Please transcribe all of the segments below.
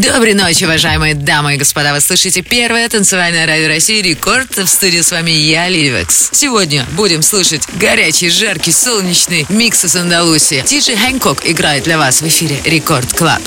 Доброй ночи, уважаемые дамы и господа. Вы слышите первое танцевальное радио России «Рекорд». В студии с вами я, Ливекс. Сегодня будем слушать горячий, жаркий, солнечный микс из Андалусии. Тиджи Хэнкок играет для вас в эфире «Рекорд Клаб».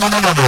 no, no, no, no.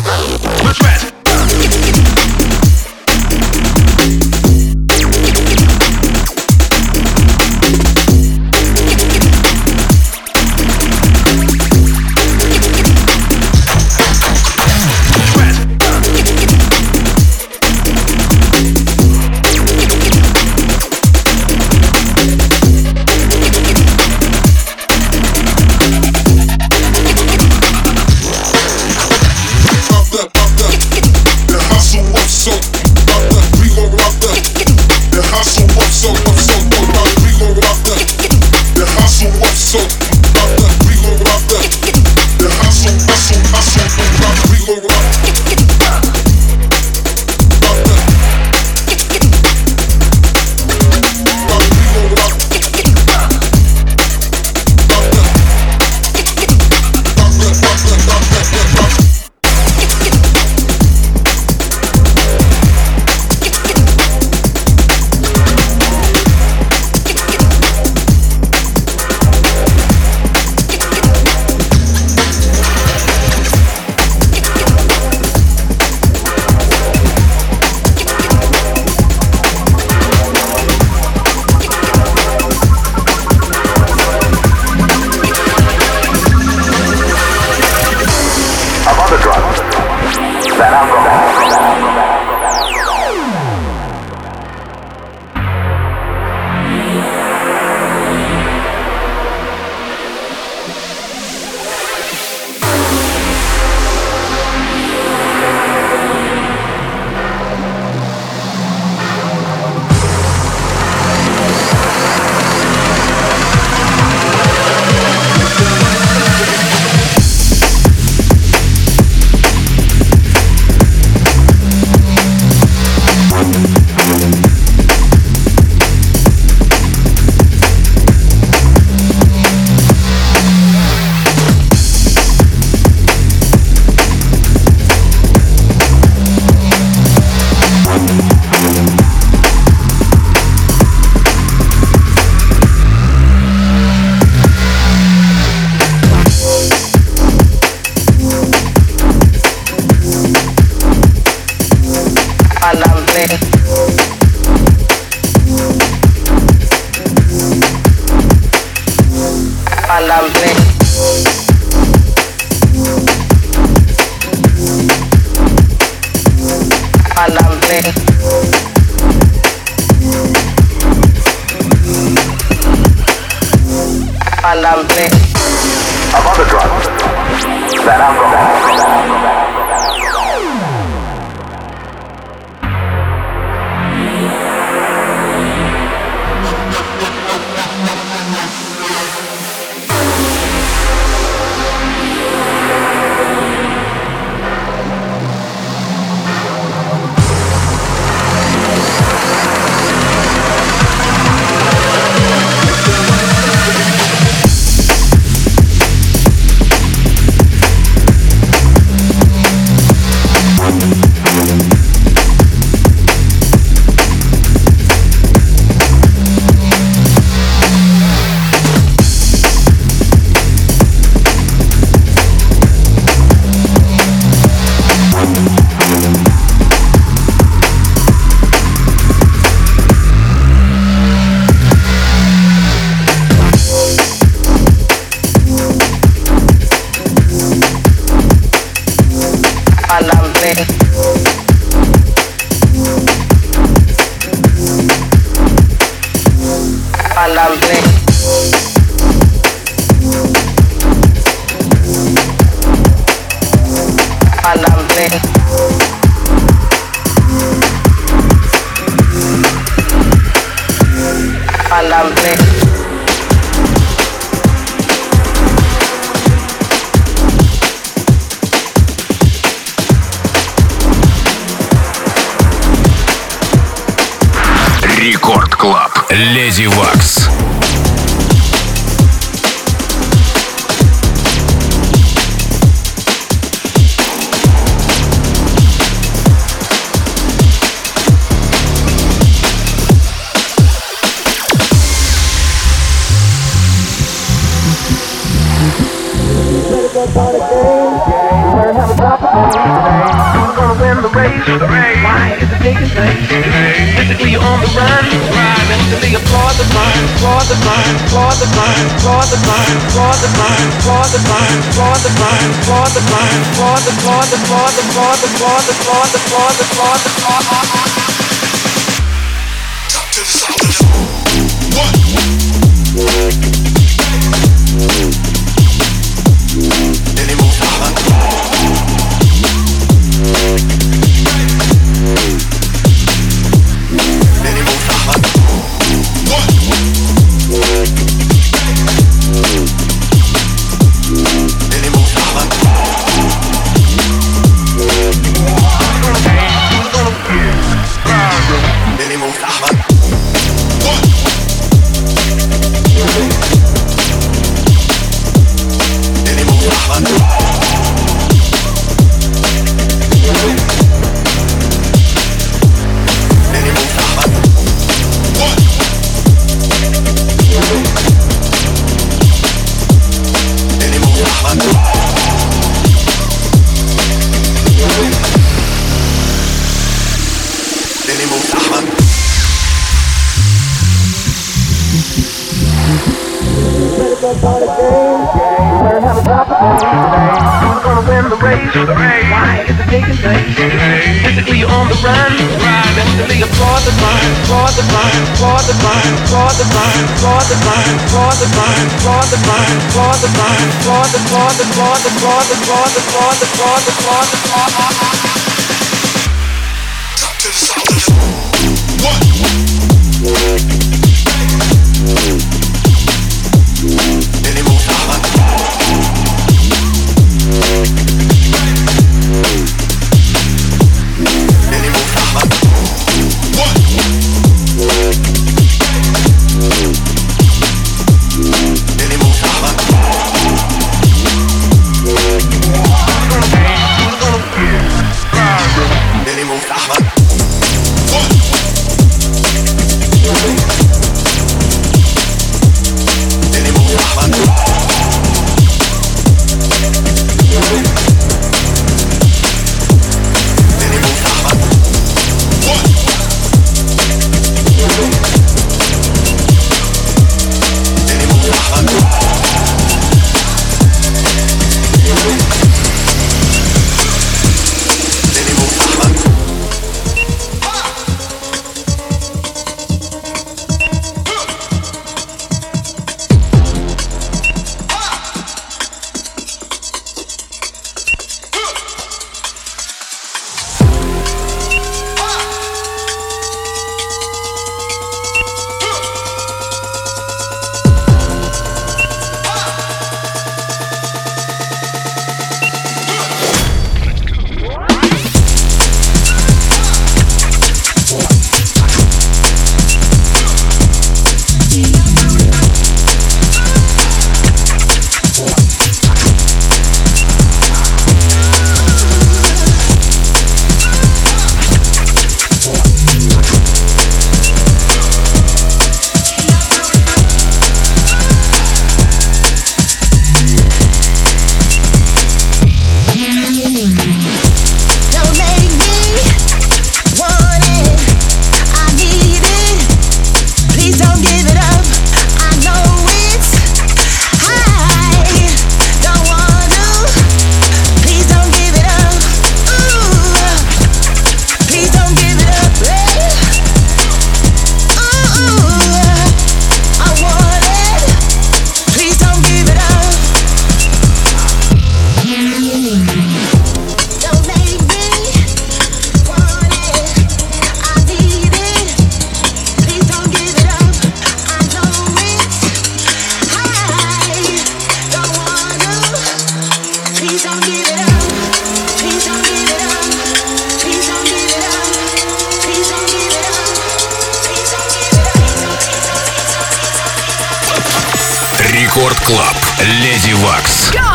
Клаб. Леди Вакс. Go!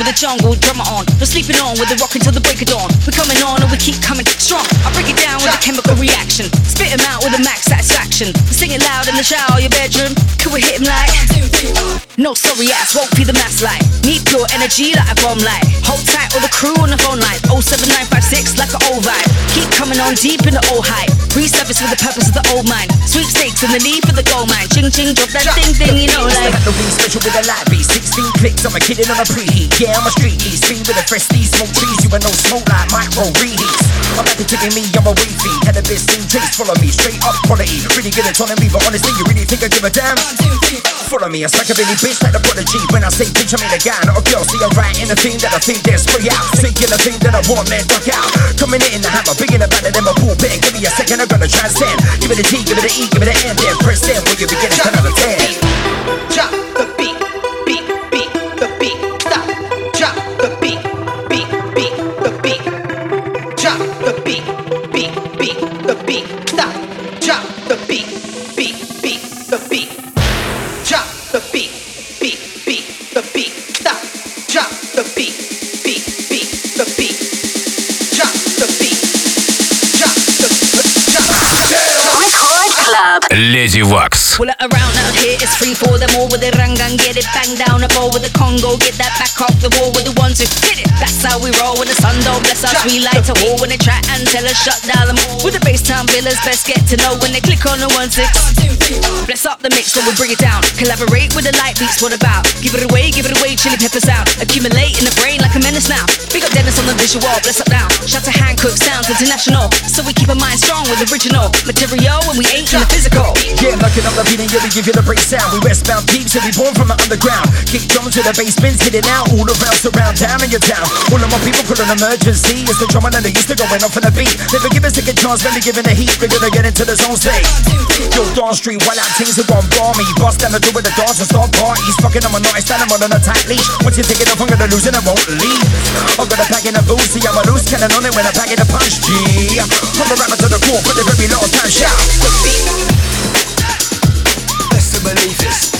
With a jungle drummer on. No sleeping on with the rock until the break of dawn. We're coming on and we keep coming strong. I break it down with a chemical reaction. Spit 'em out with a max satisfaction. We sing it loud in the shower, your bedroom. Could we hit 'em like? No sorry ass, won't be the mass light. Need pure energy like a bomb light. Hold tight with the crew on the phone line. 07956 like an old vibe. Keep coming on deep in the old hype. Resurface for the purpose of the old mind. Sweepstakes and the need for the gold mine. Ching ching, drop that thing thing, you know like. the weed special with a light beat 16 clicks, I'm a kid on a preheat Yeah, I'm a street heat Speed with a speed Smoke trees, you ain't no smoke like micro reheats I'm happy kicking me, I'm a feed Had a bit sing taste, follow me Straight up quality. Really good at me But honestly, you really think I give a damn? Follow me, it's like a psychobilly bitch like the prodigy. When I say bitch, I mean a guy, not a girl. See, I'm right in the thing that I think there's spray out. Thinking the thing that I want, man, duck out. Coming in the hammer, bigger than better than my pulpit Give me a second, I'm gonna transcend Give it a T, give it a E, give it an N Then press in when you begin to 10 out of 10 Drop the beat, Drop the beat, Леди Вакс. Pull it around out here, it's free for them all with the rangan, get it bang down a bowl with the Congo, get that back off the wall with the ones who hit it. That's how we roll when the sun don't bless us. We like to war when they try and tell us shut down them all. With the bass time billers, best get to know when they click on the one six. Bless up the mix so we bring it down. Collaborate with the light beats, what about? Give it away, give it away, chili pepper sound. Accumulate in the brain like a menace now. Big up Dennis on the visual, bless up now. Shout to Hancock Sounds International. So we keep our mind strong with original material when we ain't in the physical. Yeah, looking up the beat and yeah, we give you the break sound. We westbound peeps and we born from the underground. Kick drums to the basements, hit it out all around, surround town in your town. All of my people call an emergency. It's the drummer and they used to going off on the beat. Never give a second chance, really giving the heat. We're gonna get into the zone state. Yo, Dawn Street, while out things are gone bar me. Bust down the door with the dance and start parties. Fucking I'm a nice animal on a tight leash. Once you take it off, I'm gonna lose and I won't leave. I'm gonna pack in a boozy, I'm a loose cannon on it when I pack in a punch. G. I'm a rapper to the core, but the very long time shout. The beat. Best to believe this.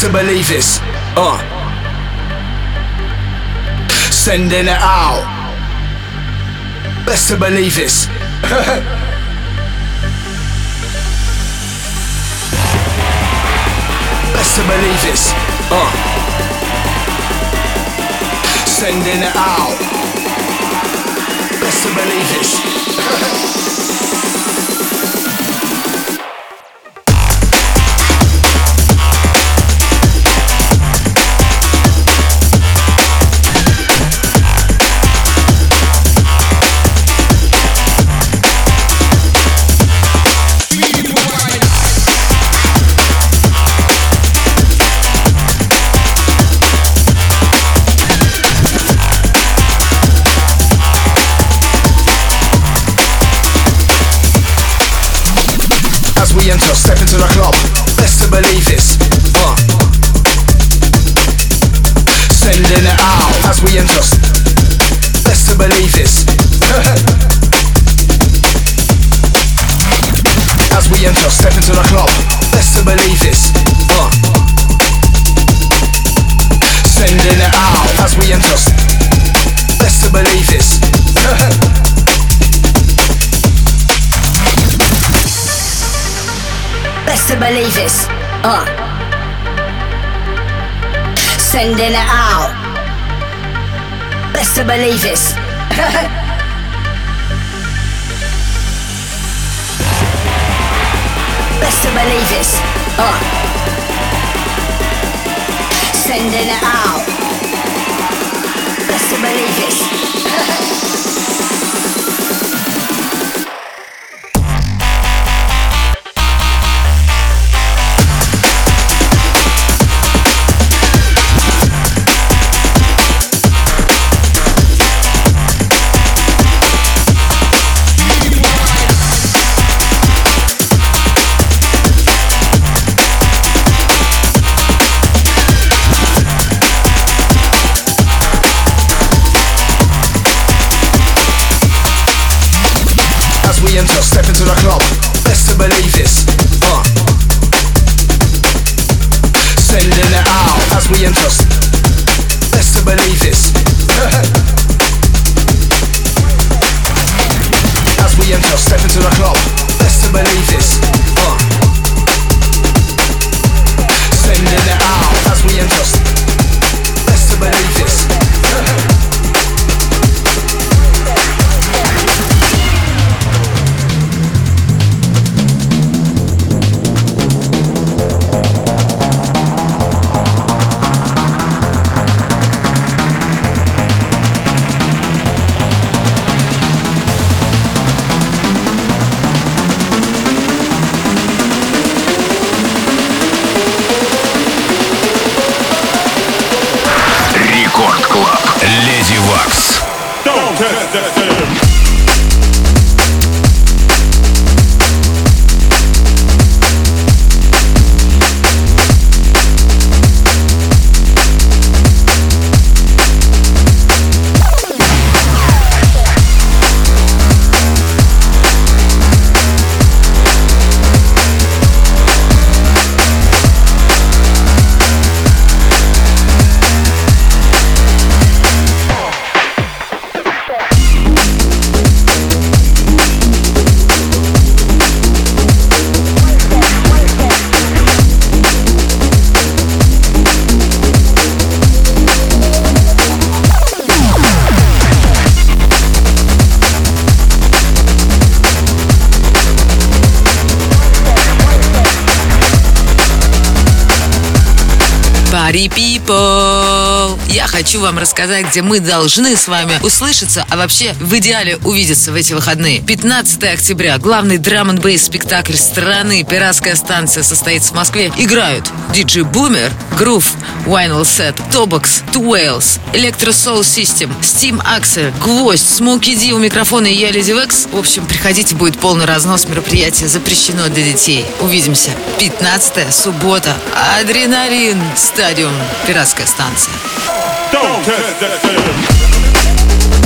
To believe this. Uh. Sending it out. Best to believe this. Best to believe this. Uh. Sending it out. Best to believe this. Sending it out. Best to believe this. Best to believe this. Uh. Sending it out. believe this. Хочу вам рассказать, где мы должны с вами услышаться, а вообще в идеале увидеться в эти выходные. 15 октября. Главный драм н спектакль страны «Пиратская станция» состоится в Москве. Играют Диджи Бумер, Грув, Vinyl Set, Тобокс, Туэлс, Electro Soul System, Steam Axel, Гвоздь, Смоки Ди у микрофона и я, Леди Векс. В общем, приходите, будет полный разнос мероприятия. Запрещено для детей. Увидимся. 15 суббота. Адреналин. Стадиум. Пиратская станция. Don't. Test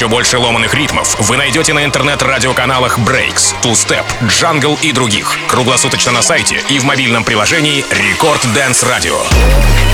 Еще больше ломаных ритмов вы найдете на интернет-радиоканалах Breaks, Two Step, Jungle и других. Круглосуточно на сайте и в мобильном приложении Record Dance Radio.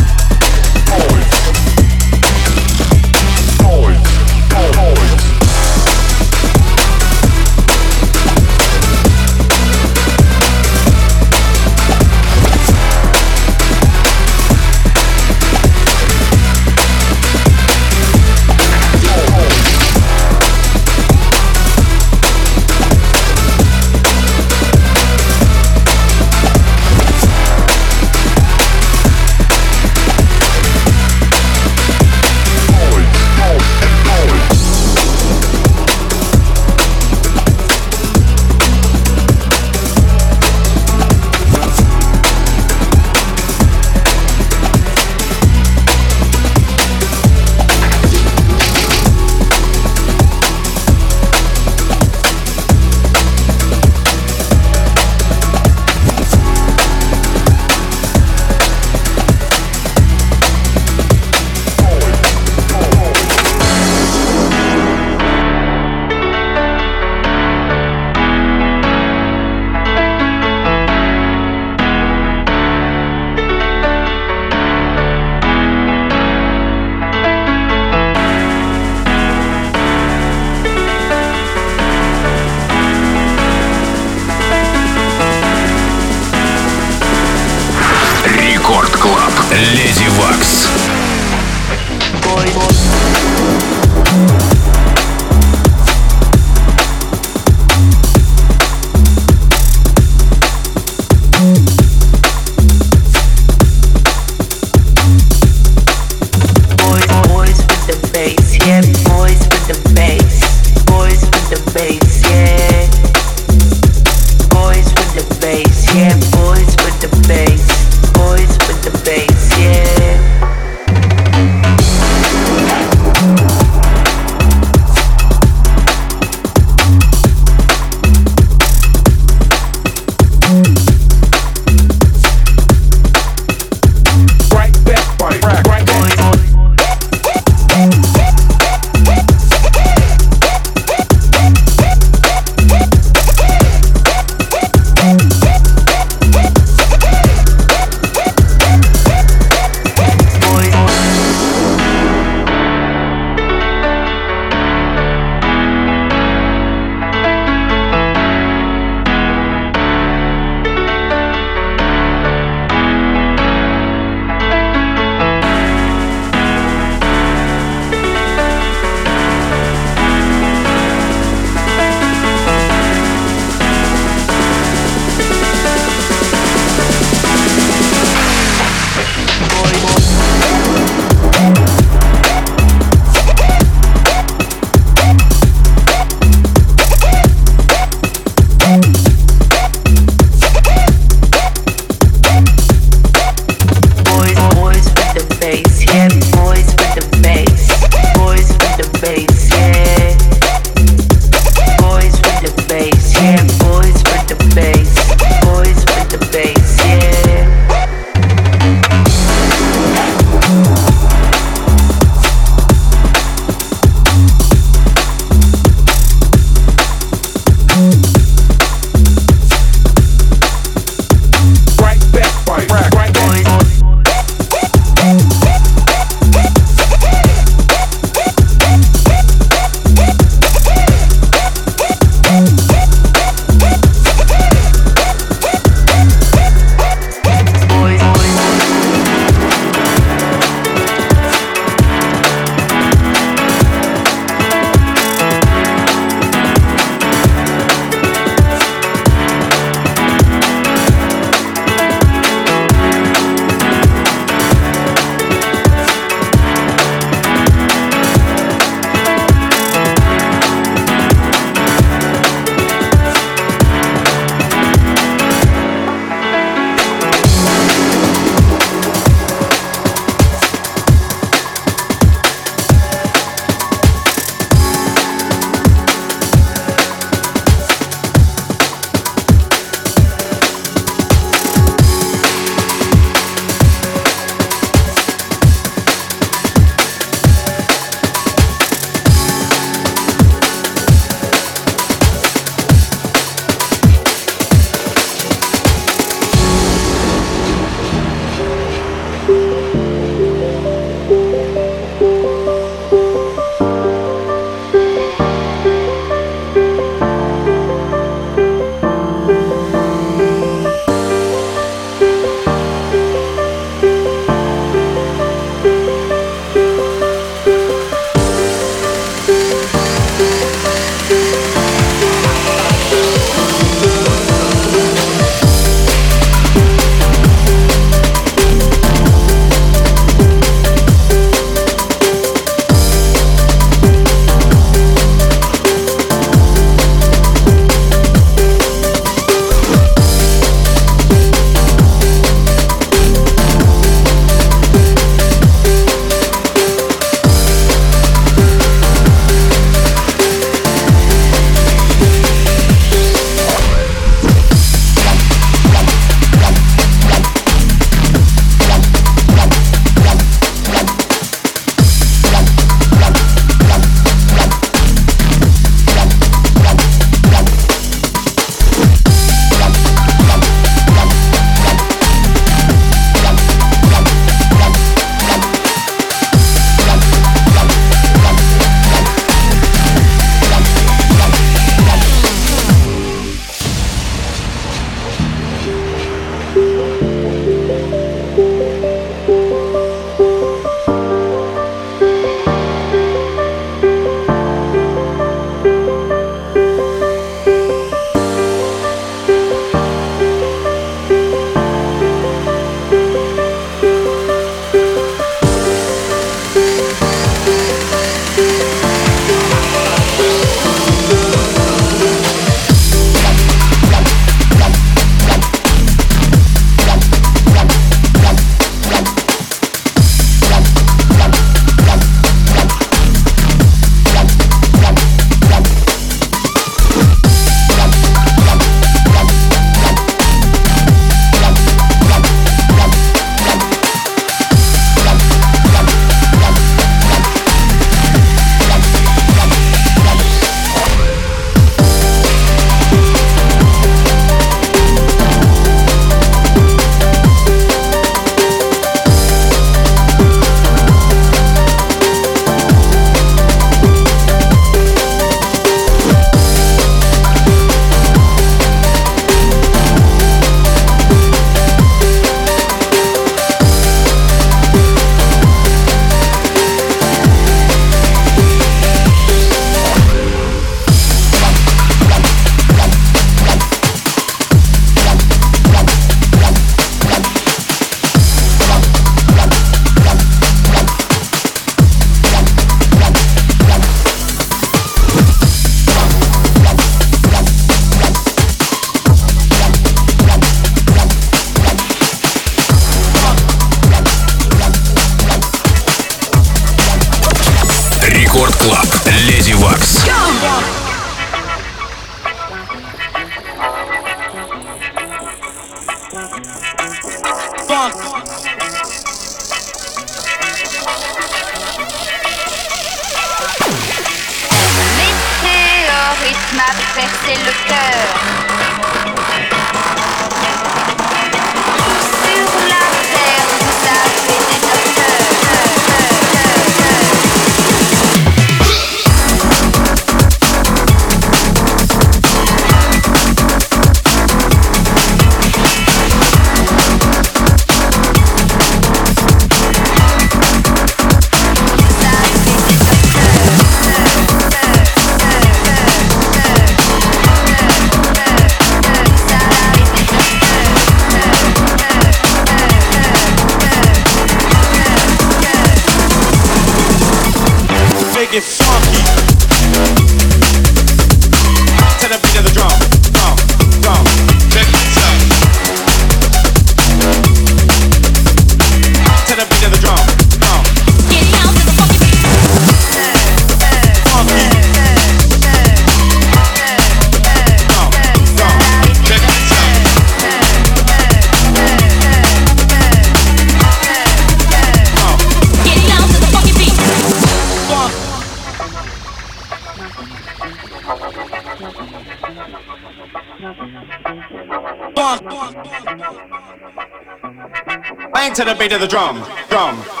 Bang to the beat of the drum, drum.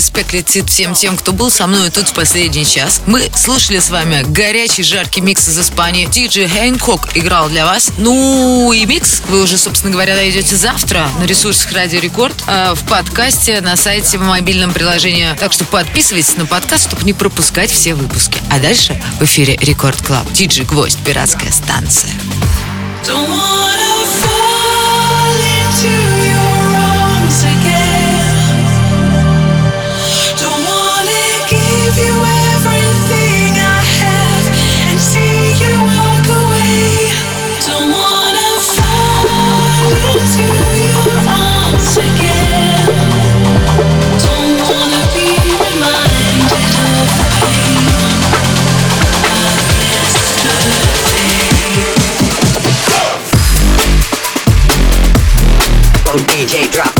Респект летит всем тем, кто был со мной тут в последний час. Мы слушали с вами горячий, жаркий микс из Испании. Диджей Хэнкок играл для вас. Ну и микс вы уже, собственно говоря, найдете завтра на ресурсах Радио Рекорд, э, в подкасте, на сайте, в мобильном приложении. Так что подписывайтесь на подкаст, чтобы не пропускать все выпуски. А дальше в эфире Рекорд Клаб. Диджей Гвоздь, пиратская станция. Don't wanna Oh, DJ drop.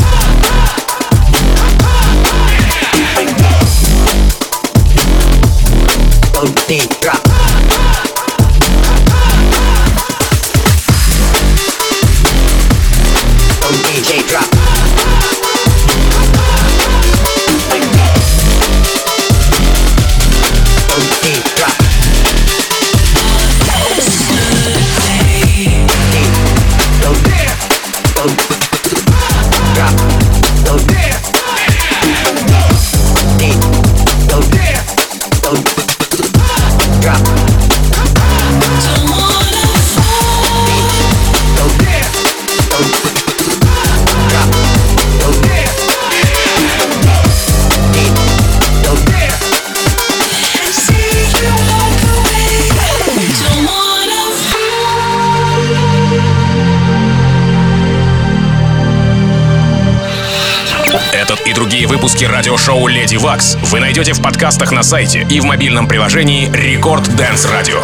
выпуски радиошоу «Леди Вакс» вы найдете в подкастах на сайте и в мобильном приложении «Рекорд Дэнс Радио».